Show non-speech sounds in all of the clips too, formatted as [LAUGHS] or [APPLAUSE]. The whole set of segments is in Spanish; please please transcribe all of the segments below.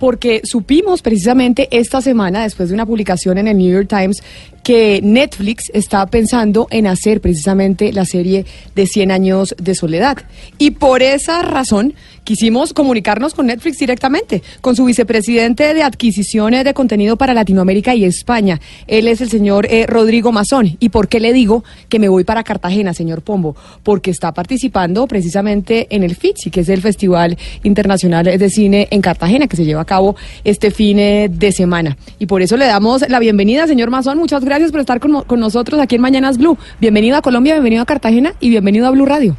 Porque supimos precisamente esta semana, después de una publicación en el New York Times, que Netflix está pensando en hacer precisamente la serie de 100 años de soledad. Y por esa razón quisimos comunicarnos con Netflix directamente, con su vicepresidente de adquisiciones de contenido para Latinoamérica y España. Él es el señor eh, Rodrigo Mazón. ¿Y por qué le digo que me voy para Cartagena, señor Pombo? Porque está participando precisamente en el FITSI, que es el Festival Internacional de Cine en Cartagena, que se lleva a cabo este fin de semana. Y por eso le damos la bienvenida, señor Mazón. Muchas gracias por estar con, con nosotros aquí en Mañanas Blue. Bienvenido a Colombia, bienvenido a Cartagena y bienvenido a Blue Radio.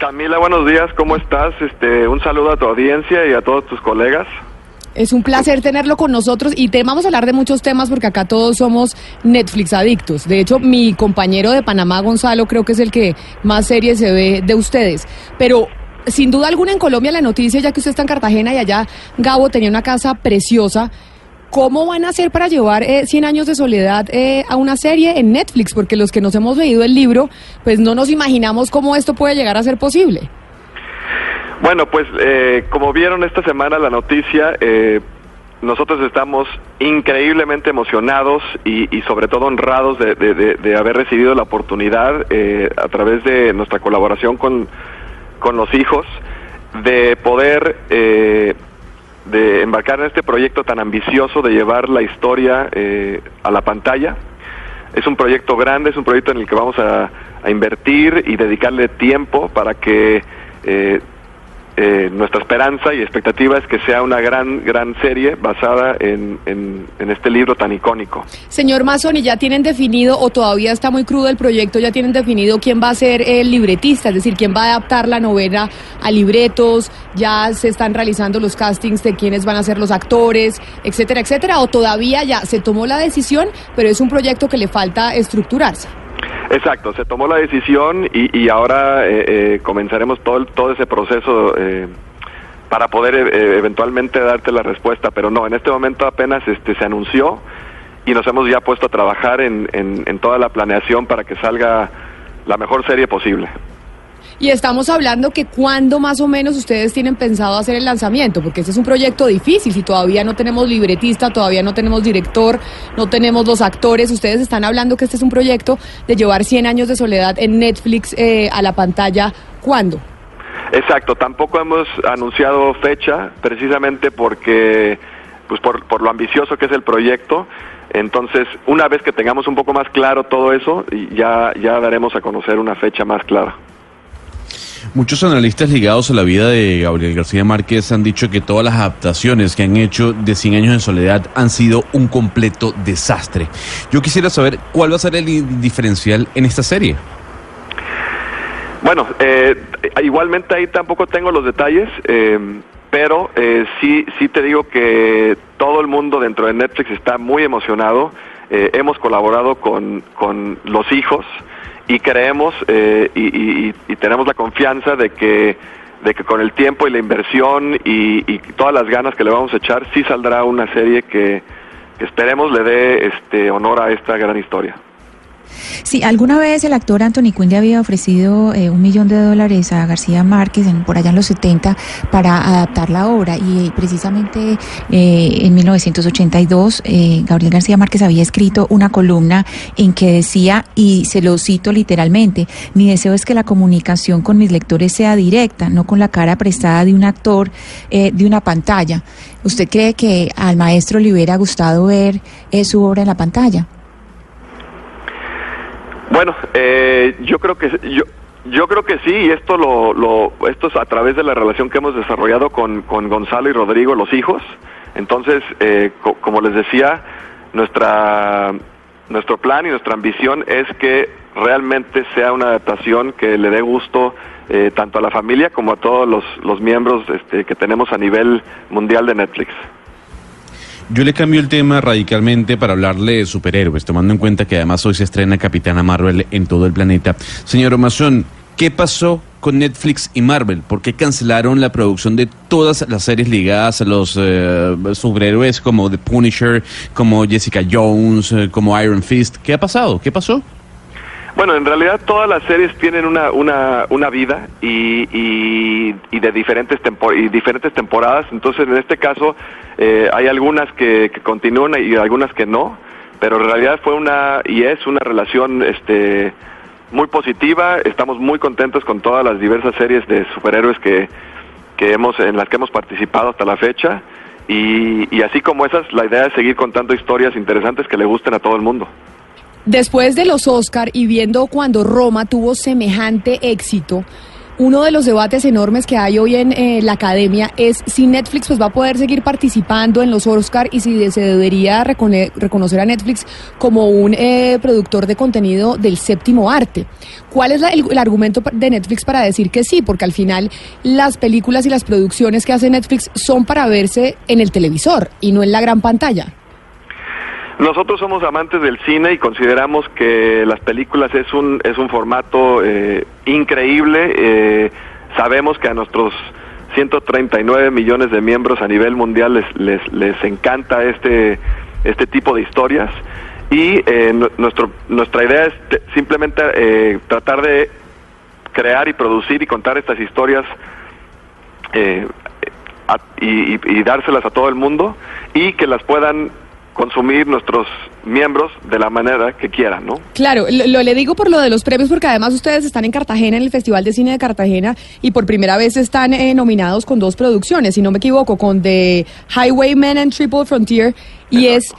Camila, buenos días, ¿cómo estás? Este, un saludo a tu audiencia y a todos tus colegas. Es un placer tenerlo con nosotros y te vamos a hablar de muchos temas porque acá todos somos Netflix adictos. De hecho, mi compañero de Panamá, Gonzalo, creo que es el que más series se ve de ustedes. Pero sin duda alguna en Colombia la noticia, ya que usted está en Cartagena y allá Gabo tenía una casa preciosa. ¿Cómo van a hacer para llevar eh, 100 años de soledad eh, a una serie en Netflix? Porque los que nos hemos leído el libro, pues no nos imaginamos cómo esto puede llegar a ser posible. Bueno, pues eh, como vieron esta semana la noticia, eh, nosotros estamos increíblemente emocionados y, sobre todo honrados de, de- haber recibido la oportunidad eh, a través de nuestra colaboración con, con los hijos de poder de embarcar en este proyecto tan ambicioso de llevar la historia eh, a la pantalla. Es un proyecto grande, es un proyecto en el que vamos a, invertir y dedicarle tiempo para que eh, eh, nuestra esperanza y expectativa es que sea una gran, gran serie basada en, en- este libro tan icónico. Señor Mazzoni, ¿ya tienen definido o todavía está muy crudo el proyecto? ¿Ya tienen definido quién va a ser el libretista? Es decir, quién va a adaptar la novela a libretos? ¿Ya se están realizando los castings de quiénes van a ser los actores, etcétera, etcétera? ¿O todavía ya se tomó la decisión, pero es un proyecto que le falta estructurarse? Exacto, se tomó la decisión y, y ahora eh, eh, comenzaremos todo, todo ese proceso eh, para poder eh, eventualmente darte la respuesta, pero no, en este momento apenas este, se anunció y nos hemos ya puesto a trabajar en, en- en toda la planeación para que salga la mejor serie posible. Y estamos hablando que cuándo más o menos ustedes tienen pensado hacer el lanzamiento, porque este es un proyecto difícil, si todavía no tenemos libretista, todavía no tenemos director, no tenemos los actores, ustedes están hablando que este es un proyecto de llevar 100 años de soledad en Netflix eh, a la pantalla, ¿cuándo? Exacto, tampoco hemos anunciado fecha, precisamente porque, pues por, por lo ambicioso que es el proyecto. Entonces, una vez que tengamos un poco más claro todo eso, ya, ya daremos a conocer una fecha más clara. Muchos analistas ligados a la vida de Gabriel García Márquez han dicho que todas las adaptaciones que han hecho de 100 años de soledad han sido un completo desastre. Yo quisiera saber cuál va a ser el diferencial en esta serie. Bueno, eh, igualmente ahí tampoco tengo los detalles, eh, pero eh, sí, sí te digo que todo el mundo dentro de Netflix está muy emocionado. Eh, hemos colaborado con, con los hijos y creemos eh, y, y- tenemos la confianza de que, de que con el tiempo y la inversión y, y todas las ganas que le vamos a echar, sí saldrá una serie que, que esperemos le dé este honor a esta gran historia. Sí, alguna vez el actor Anthony Quinn le había ofrecido eh, un millón de dólares a García Márquez en- por allá en los 70 para adaptar la obra y eh, precisamente eh, en 1982 eh, Gabriel García Márquez había escrito una columna en que decía, y se lo cito literalmente, mi deseo es que la comunicación con mis lectores sea directa, no con la cara prestada de un actor eh, de una pantalla. ¿Usted cree que al maestro le hubiera gustado ver eh, su obra en la pantalla? Bueno, eh, yo creo que yo yo creo que sí, y esto lo, lo esto es a través de la relación que hemos desarrollado con, con Gonzalo y Rodrigo, los hijos. Entonces, eh, co- como les decía, nuestra nuestro plan y nuestra ambición es que realmente sea una adaptación que le dé gusto eh, tanto a la familia como a todos los, los miembros este, que tenemos a nivel mundial de Netflix. Yo le cambio el tema radicalmente para hablarle de superhéroes, tomando en cuenta que además hoy se estrena Capitana Marvel en todo el planeta. Señor Omazón, ¿qué pasó con Netflix y Marvel? ¿Por qué cancelaron la producción de todas las series ligadas a los eh, superhéroes como The Punisher, como Jessica Jones, eh, como Iron Fist? ¿Qué ha pasado? ¿Qué pasó? Bueno, en realidad todas las series tienen una, una, una vida y, y, de diferentes, tempo- y diferentes temporadas. Entonces, en este caso, eh, hay algunas que, que continúan y algunas que no. Pero en realidad fue una y es una relación este, muy positiva. Estamos muy contentos con todas las diversas series de superhéroes que, que hemos, en las que hemos participado hasta la fecha. Y, y así como esas, la idea es seguir contando historias interesantes que le gusten a todo el mundo. Después de los Oscar y viendo cuando Roma tuvo semejante éxito, uno de los debates enormes que hay hoy en eh, la academia es si Netflix pues va a poder seguir participando en los Oscar y si se debería reconocer a Netflix como un eh, productor de contenido del séptimo arte. ¿Cuál es la- el, argumento de Netflix para decir que sí? Porque al final las películas y las producciones que hace Netflix son para verse en el televisor y no en la gran pantalla. Nosotros somos amantes del cine y consideramos que las películas es un es un formato eh, increíble. eh, sabemos que a nuestros 139 millones de miembros a nivel mundial les les, les encanta este este tipo de historias y eh, nu- nuestro nuestra idea es te- simplemente eh, tratar de crear y producir y contar estas historias eh, a- y dárselas a todo el mundo y que las puedan consumir nuestros miembros de la manera que quieran, ¿no? Claro, lo, lo le digo por lo de los premios, porque además ustedes están en Cartagena, en el Festival de Cine de Cartagena, y por primera vez están eh, nominados con dos producciones, si no me equivoco, con The Highwaymen and Triple Frontier, y es,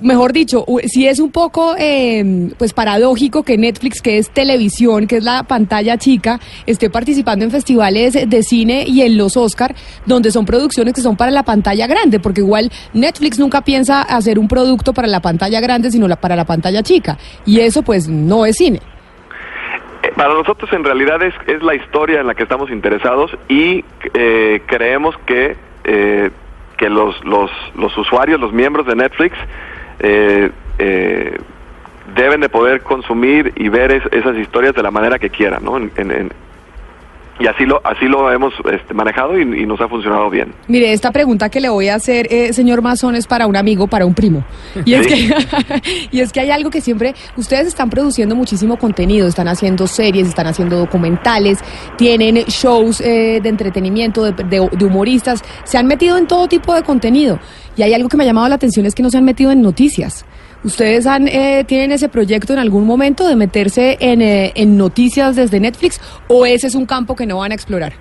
mejor dicho, sí es un poco eh, pues paradójico que Netflix, que es televisión, que es la pantalla chica, esté participando en festivales de cine y en los Oscar, donde son producciones que son para la pantalla grande, porque igual Netflix nunca piensa hacer un producto para la pantalla grande, sino la, para la pantalla chica. Y eso pues no es cine. Eh, Para nosotros en realidad es, es la historia en la que estamos interesados y eh, creemos que, eh, que los, los, los usuarios, los miembros de Netflix, eh, eh, deben de poder consumir y ver es- esas historias de la manera que quieran, ¿no? En- en- y así lo, así lo hemos este, manejado y, y nos ha funcionado bien. Mire, esta pregunta que le voy a hacer, eh, señor Mazón, es para un amigo, para un primo. Y es, Sí. que, [LAUGHS] y es que hay algo que siempre, ustedes están produciendo muchísimo contenido, están haciendo series, están haciendo documentales, tienen shows eh, de entretenimiento, de, de- de humoristas, se han metido en todo tipo de contenido. Y hay algo que me ha llamado la atención, es que no se han metido en noticias. ¿Ustedes han, eh, tienen ese proyecto en algún momento de meterse en, eh, noticias desde Netflix o ese es un campo que no van a explorar?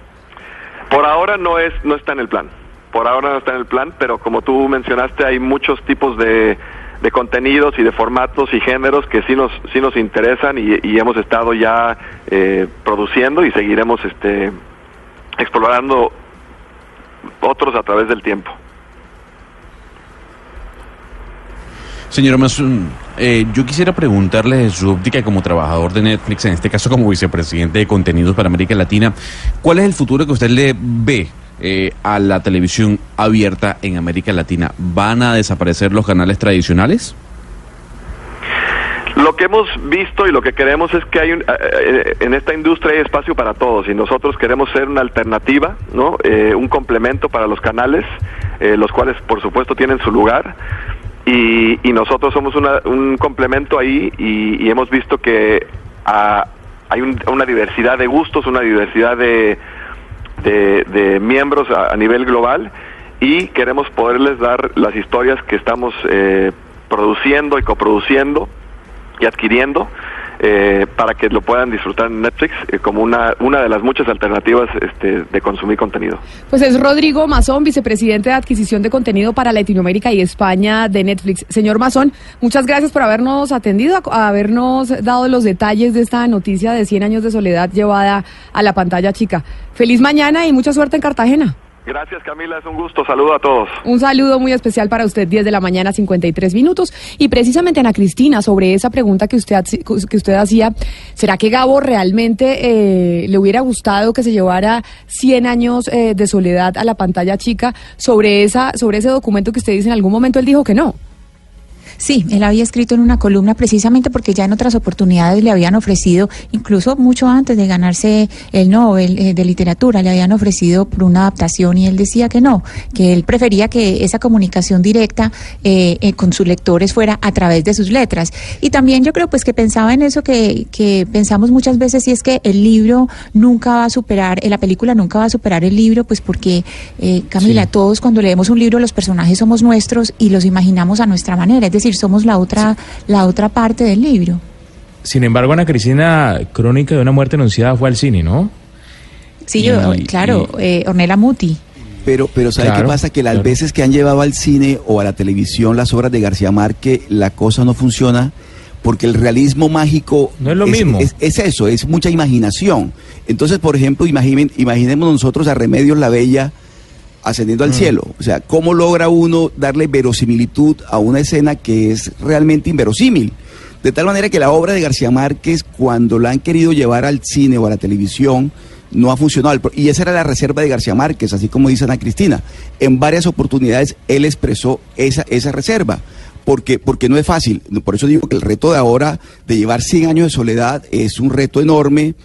Por ahora no es no está en el plan. Por ahora no está en el plan, pero como tú mencionaste hay muchos tipos de, de contenidos y de formatos y géneros que sí nos sí nos interesan y, y hemos estado ya eh, produciendo y seguiremos este explorando otros a través del tiempo. Señor Masun, eh, yo quisiera preguntarle de su óptica como trabajador de Netflix, en este caso como vicepresidente de contenidos para América Latina, ¿cuál es el futuro que usted le ve eh, a la televisión abierta en América Latina? ¿Van a desaparecer los canales tradicionales? Lo que hemos visto y lo que queremos es que hay un- eh, eh, en esta industria hay espacio para todos y nosotros queremos ser una alternativa, ¿no? Eh, un complemento para los canales, eh, los cuales por supuesto tienen su lugar y, y nosotros somos una- un complemento ahí y, y hemos visto que ah, hay un- una diversidad de gustos, una diversidad de, de, de miembros a, a nivel global y queremos poderles dar las historias que estamos eh, produciendo y coproduciendo y adquiriendo eh, para que lo puedan disfrutar en Netflix eh, como una, una de las muchas alternativas este, de consumir contenido. Pues es Rodrigo Mazón, vicepresidente de adquisición de contenido para Latinoamérica y España de Netflix. Señor Mazón, muchas gracias por habernos atendido, a, habernos dado los detalles de esta noticia de 100 años de soledad llevada a la pantalla chica. Feliz mañana y mucha suerte en Cartagena. Gracias Camila, es un gusto. Saludo a todos. Un saludo muy especial para usted, 10 de la mañana, 53 minutos. Y precisamente Ana Cristina, sobre esa pregunta que usted, que usted hacía, ¿será que Gabo realmente eh, le hubiera gustado que se llevara 100 años eh, de soledad a la pantalla chica? Sobre, esa, sobre ese documento que usted dice en algún momento, él dijo que no. Sí, él había escrito en una columna precisamente porque ya en otras oportunidades le habían ofrecido, incluso mucho antes de ganarse el Nobel eh, de literatura, le habían ofrecido por una adaptación y él decía que no, que él prefería que esa comunicación directa eh, eh, con sus lectores fuera a través de sus letras. Y también yo creo pues que pensaba en eso que, que pensamos muchas veces y es que el libro nunca va a superar, la película nunca va a superar el libro, pues porque Camila, todos cuando leemos un libro los personajes somos nuestros y los imaginamos a nuestra manera. Es decir, decir, somos la otra, la otra parte del libro. Sin embargo, Ana Cristina, Crónica de una muerte anunciada fue al cine, ¿no? Sí, claro, eh, Ornella Muti. Pero, pero ¿sabe qué pasa? Que las veces que han llevado al cine o a la televisión las obras de García Márquez, la cosa no funciona porque el realismo mágico no es lo mismo. Es, eso, es mucha imaginación. Entonces, por ejemplo, imaginen, imaginemos nosotros a Remedios la Bella ascendiendo al mm. cielo. O sea, ¿cómo logra uno darle verosimilitud a una escena que es realmente inverosímil? De tal manera que la obra de García Márquez, cuando la han querido llevar al cine o a la televisión, no ha funcionado. Y esa era la reserva de García Márquez, así como dice Ana Cristina. En varias oportunidades él expresó esa, esa reserva. Porque, porque no es fácil. Por eso digo que el reto de ahora de llevar 100 años de soledad es un reto enorme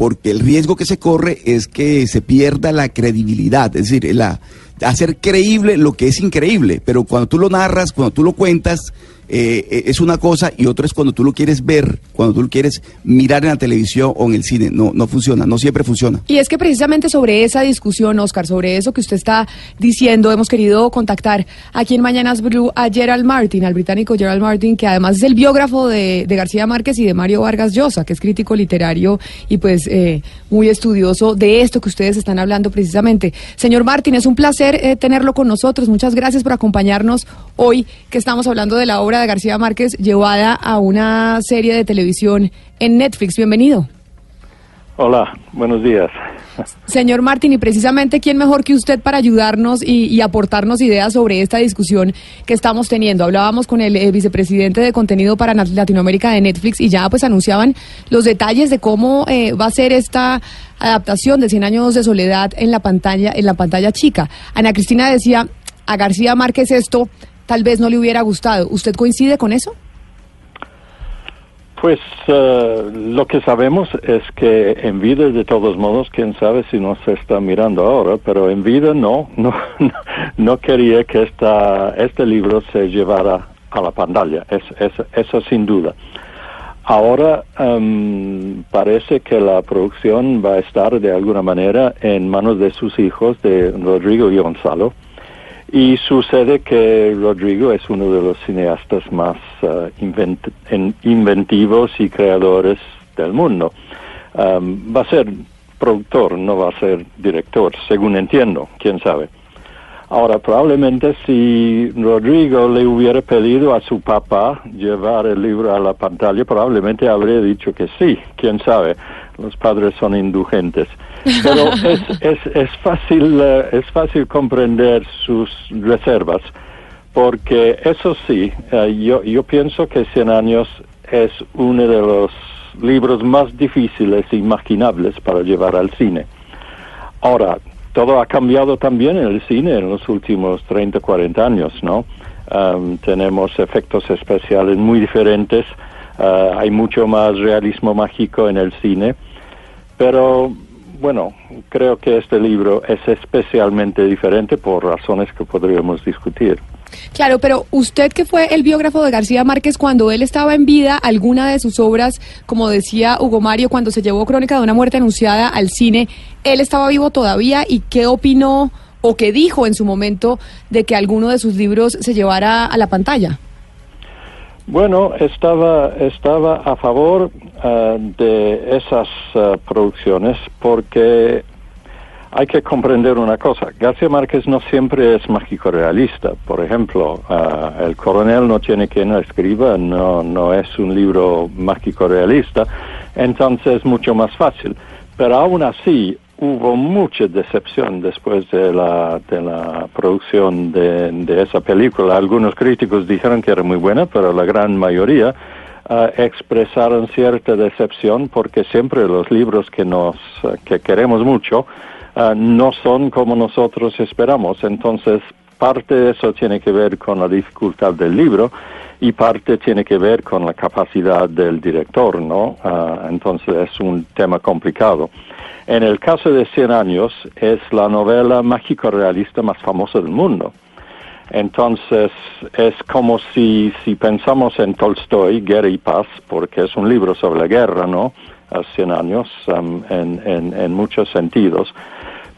porque el riesgo que se corre es que se pierda la credibilidad, es decir, la, hacer creíble lo que es increíble, pero cuando tú lo narras, cuando tú lo cuentas, eh, eh, es una cosa y otra es cuando tú lo quieres ver, cuando tú lo quieres mirar en la televisión o en el cine. No, no funciona, no siempre funciona. Y es que precisamente sobre esa discusión, Oscar, sobre eso que usted está diciendo, hemos querido contactar aquí en Mañanas Blue a Gerald Martin, al británico Gerald Martin, que además es el biógrafo de, García Márquez y de Mario Vargas Llosa, que es crítico literario y pues eh, muy estudioso de esto que ustedes están hablando precisamente. Señor Martin, es un placer tenerlo con nosotros. Muchas gracias por acompañarnos hoy que estamos hablando de la obra de García Márquez llevada a una serie de televisión en Netflix. Bienvenido. Hola, buenos días. Señor Martín, y precisamente, ¿quién mejor que usted para ayudarnos y, aportarnos ideas sobre esta discusión que estamos teniendo? Hablábamos con el eh, vicepresidente de contenido para Latinoamérica de Netflix y ya pues anunciaban los detalles de cómo eh, va a ser esta adaptación de 100 años de soledad en la pantalla, en la pantalla chica. Ana Cristina decía, a García Márquez esto tal vez no le hubiera gustado. ¿Usted coincide con eso? Pues eh, lo que sabemos es que en vida, de todos modos, quién sabe si no se está mirando ahora, pero en vida no, [LAUGHS] no, no quería que esta, este libro se llevara a la pantalla, es, eso sin duda. Ahora em, parece que la producción va a estar de alguna manera en manos de sus hijos, de Rodrigo y Gonzalo, y sucede que Rodrigo es uno de los cineastas más uh, inventivos y creadores del mundo. Um, va a ser productor, no va a ser director, según entiendo, quién sabe. Ahora, probablemente si Rodrigo le hubiera pedido a su papá llevar el libro a la pantalla, probablemente habría dicho que sí, quién sabe. Los padres son indulgentes. Pero es, [LAUGHS] es, es, fácil, eh, es fácil comprender sus reservas, porque eso sí, eh, yo, yo pienso que Cien años es uno de los libros más difíciles e imaginables para llevar al cine. Ahora, todo ha cambiado también en el cine en los últimos 30, 40 años, ¿no? Um, tenemos efectos especiales muy diferentes, uh, hay mucho más realismo mágico en el cine, pero bueno, creo que este libro es especialmente diferente por razones que podríamos discutir. Claro, pero usted que fue el biógrafo de García Márquez cuando él estaba en vida, alguna de sus obras, como decía Hugo Mario, cuando se llevó Crónica de una muerte anunciada al cine, él estaba vivo todavía y qué opinó o qué dijo en su momento de que alguno de sus libros se llevara a la pantalla? Bueno, estaba, estaba a favor eh, de esas eh, producciones porque hay que comprender una cosa. García Márquez no siempre es mágico realista. Por ejemplo, uh, El coronel no tiene quien lo escriba, no, no es un libro mágico realista, entonces es mucho más fácil. Pero aún así, hubo mucha decepción después de la, de la producción de, esa película. Algunos críticos dijeron que era muy buena, pero la gran mayoría ah, expresaron cierta decepción porque siempre los libros que nos que queremos mucho ah, no son como nosotros esperamos. Entonces, parte de eso tiene que ver con la dificultad del libro y parte tiene que ver con la capacidad del director, ¿no? Ah, entonces es un tema complicado. En el caso de Cien años es la novela mágico-realista más famosa del mundo. Entonces es como si, si pensamos en Tolstoy, Guerra y Paz, porque es un libro sobre la guerra, ¿no? A Cien años, um, en, en, en muchos sentidos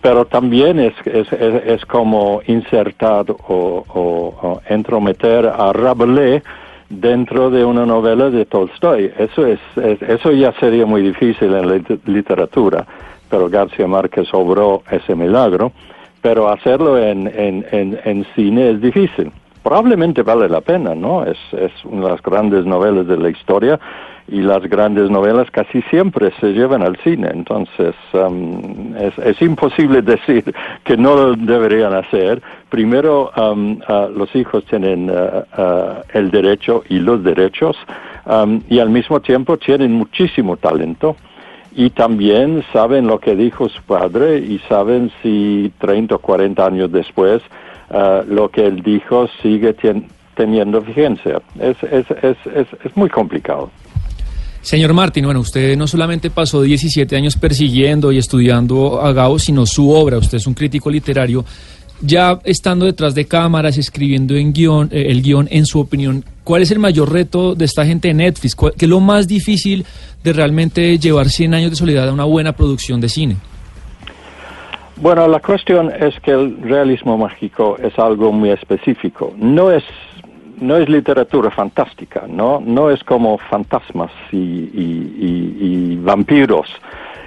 pero también es, es, es, como insertar o, o, o, entrometer a Rabelais dentro de una novela de Tolstoy. Eso, es, eso ya sería muy difícil en la literatura, pero García Márquez obró ese milagro, pero hacerlo en, en, en, en cine es difícil. Probablemente vale la pena, ¿no? Es, es una de las grandes novelas de la historia y las grandes novelas casi siempre se llevan al cine. Entonces, um, es, imposible [LAUGHS] decir que no lo deberían hacer. Primero, um, uh, los hijos tienen uh, uh, el derecho y los derechos um, y al mismo tiempo tienen muchísimo talento. Y también saben lo que dijo su padre y saben si 30 o 40 años después lo que él dijo sigue teniendo vigencia. Es, es, es, es, es muy complicado. Señor Martín, bueno, usted no solamente pasó 17 años persiguiendo y estudiando a Gao, sino su obra. Usted es un crítico literario. Ya estando detrás de cámaras, escribiendo en guion, eh, el guion, en su opinión, ¿cuál es el mayor reto de esta gente de Netflix? ¿Qué es lo más difícil de realmente llevar 100 años de soledad a una buena producción de cine? Bueno, la cuestión es que el realismo mágico es algo muy específico. No es no es literatura fantástica, ¿no? No es como fantasmas y, vampiros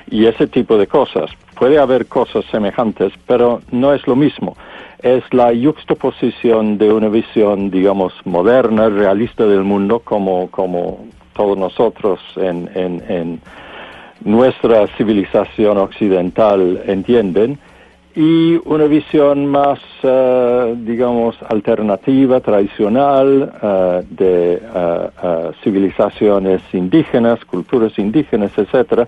y ese tipo de cosas. Puede haber cosas semejantes, pero no es lo mismo. Es la juxtaposición de una visión, digamos, moderna, realista del mundo, como, como todos nosotros en, en, en nuestra civilización occidental entienden, y una visión más, uh, digamos, alternativa, tradicional, uh, de uh, civilizaciones indígenas, culturas indígenas, etcétera,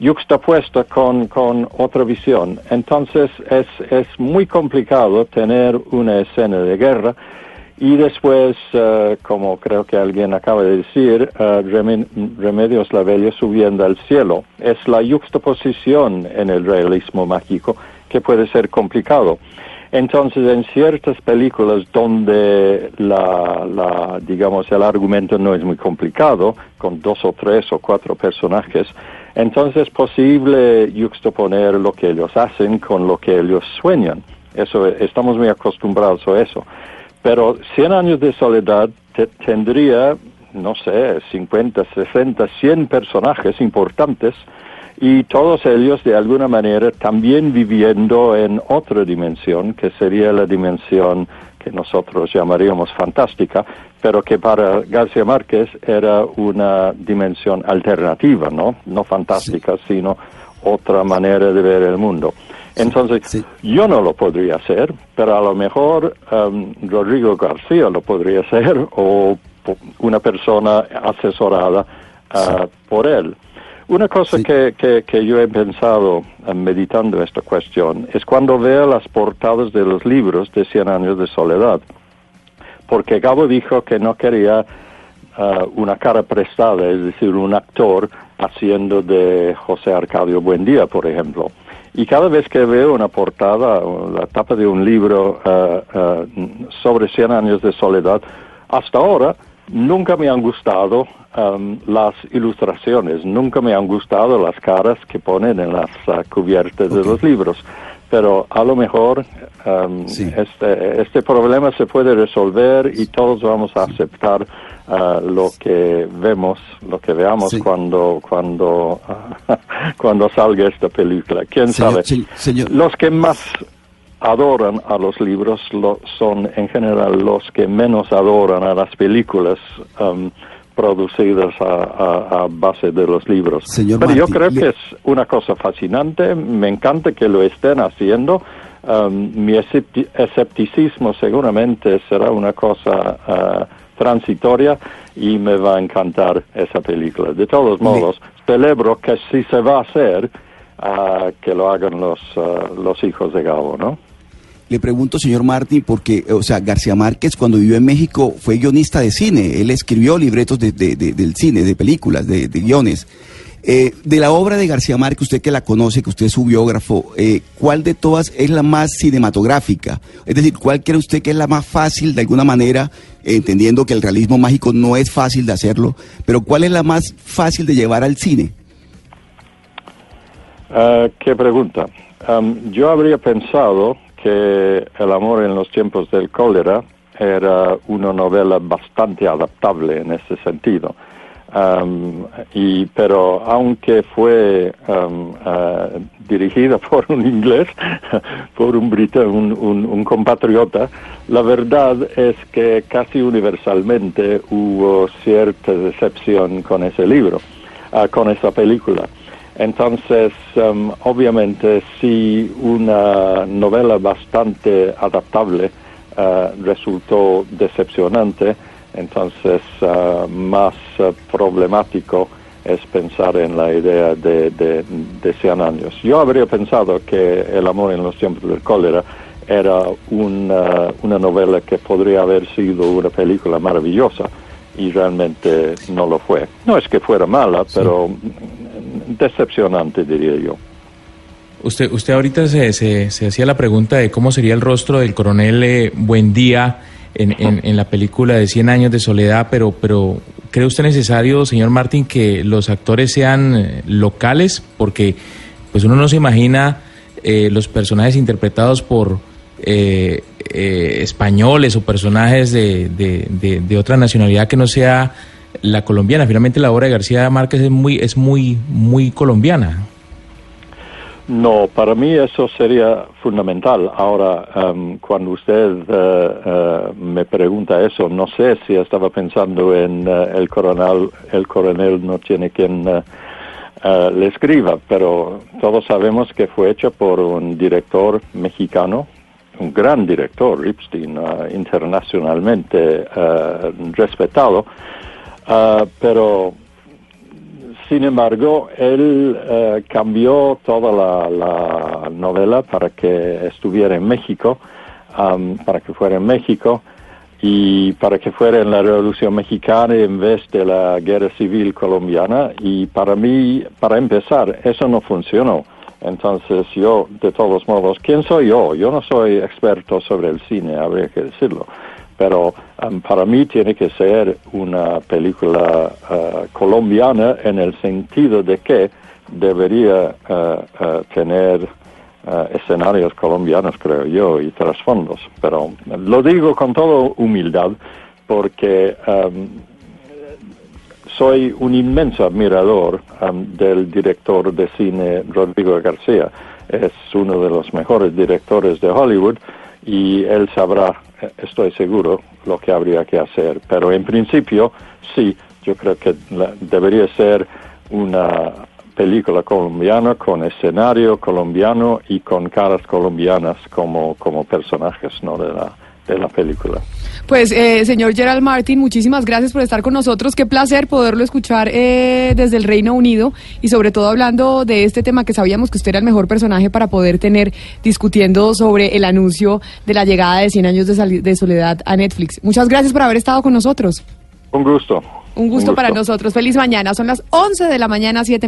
yuxtapuesta con, con otra visión. Entonces es, es muy complicado tener una escena de guerra y después, como creo que alguien acaba de decir, Remedios Lavello subiendo al cielo. Es la yuxtaposición en el realismo mágico que puede ser complicado. Entonces, en ciertas películas donde la, la, digamos, el argumento no es muy complicado, con dos o tres o cuatro personajes, entonces es posible juxtaponer lo que ellos hacen con lo que ellos sueñan. Eso, estamos muy acostumbrados a eso. Pero Cien años de soledad tendría, no sé, 50, 60, 100 personajes importantes y todos ellos de alguna manera también viviendo en otra dimensión, que sería la dimensión que nosotros llamaríamos fantástica, pero que para García Márquez era una dimensión alternativa, ¿no? No fantástica, sí. sino otra manera de ver el mundo. Entonces, sí. yo no lo podría hacer, pero a lo mejor um, Rodrigo García lo podría hacer o una persona asesorada uh, sí. por él. Una cosa sí. que, que, que, yo he pensado uh, meditando esta cuestión es cuando veo las portadas de los libros de Cien años de soledad, porque Gabo dijo que no quería uh, una cara prestada, es decir, un actor haciendo de José Arcadio Buendía, por ejemplo. Y cada vez que veo una portada, la tapa de un libro uh, sobre Cien años de soledad, hasta ahora nunca me han gustado um, las ilustraciones, nunca me han gustado las caras que ponen en las uh, cubiertas okay. de los libros. Pero a lo mejor um, sí. este, este problema se puede resolver y todos vamos a aceptar uh, lo que vemos, lo que veamos sí. cuando cuando uh, [LAUGHS] cuando salga esta película. ¿Quién señor, sabe? Señor. Los que más adoran a los libros lo, son en general los que menos adoran a las películas, um, producidas a, a- a base de los libros. Señor Pero yo creo le- que es una cosa fascinante, me encanta que lo estén haciendo. Um, mi escepti- escepticismo seguramente será una cosa ah, transitoria y me va a encantar esa película. De todos modos, celebro que si se va a hacer, ah, que lo hagan los, ah, los hijos de Gabo, ¿no? Le pregunto, señor Martín, porque, o sea, García Márquez cuando vivió en México fue guionista de cine. Él escribió libretos de, de- de- del cine, de películas, de, guiones. Eh, de la obra de García Márquez, usted que la conoce, que usted es su biógrafo, eh, ¿cuál de todas es la más cinematográfica? Es decir, ¿cuál cree usted que es la más fácil de alguna manera, entendiendo que el realismo mágico no es fácil de hacerlo, pero cuál es la más fácil de llevar al cine? Ah, ¿Qué pregunta? Am, yo habría pensado que El amor en los tiempos del cólera era una novela bastante adaptable en ese sentido. Am, y, pero aunque fue ah, dirigida [LAUGHS] por un inglés, [LAUGHS] por un, brita, un, un- compatriota, la verdad es que casi universalmente hubo cierta decepción con ese libro, ah, con esa película. Entonces, um, obviamente, si una novela bastante adaptable uh, resultó decepcionante, entonces uh, más uh, problemático es pensar en la idea de, de, de 100 años. Yo habría pensado que El amor en los tiempos del cólera era una, una novela que podría haber sido una película maravillosa y realmente no lo fue. No es que fuera mala, pero decepcionante, diría yo. Usted, usted ahorita se, se, se hacía la pregunta de cómo sería el rostro del coronel eh, Buendía en, en, la película de 100 años de soledad, pero, pero ¿cree usted necesario, señor Martín, que los actores sean eh, locales? Porque pues uno no se imagina eh, los personajes interpretados por eh, eh, españoles o personajes de, de, de otra nacionalidad que no sea la colombiana. Finalmente la obra de García Márquez es muy, es muy, muy colombiana. No, para mí eso sería fundamental. Ahora, em, cuando usted eh, eh, me pregunta eso, no sé si estaba pensando en eh, el coronel, el coronel no tiene quien le escriba, pero todos sabemos que fue hecho por un director mexicano, un gran director, Ripstein, internacionalmente respetado, Ah, pero sin embargo, él eh, cambió toda la, la novela para que estuviera en México, am, para que fuera en México y para que fuera en la Revolución Mexicana en vez de la Guerra Civil Colombiana. Y para mí, para empezar, eso no funcionó. Entonces yo, de todos modos, ¿quién soy yo? Yo no soy experto sobre el cine, habría que decirlo pero um, para mí tiene que ser una película uh, colombiana en el sentido de que debería uh, uh, tener uh, escenarios colombianos, creo yo, y trasfondos. Pero lo digo con toda humildad porque um, soy un inmenso admirador um, del director de cine Rodrigo García. Es uno de los mejores directores de Hollywood y él sabrá, estoy seguro, lo que habría que hacer. Pero en principio, sí, yo creo que debería ser una película colombiana con escenario colombiano y con caras colombianas como, como personajes ¿no? de, la, de la película. Pues, eh, señor Gerald Martin, muchísimas gracias por estar con nosotros. Qué placer poderlo escuchar eh, desde el Reino Unido y sobre todo hablando de este tema que sabíamos que usted era el mejor personaje para poder tener discutiendo sobre el anuncio de la llegada de 100 años de, soledad a Netflix. Muchas gracias por haber estado con nosotros. Un gusto. Un gusto para nosotros. Feliz mañana. Son las 11 de la mañana, 7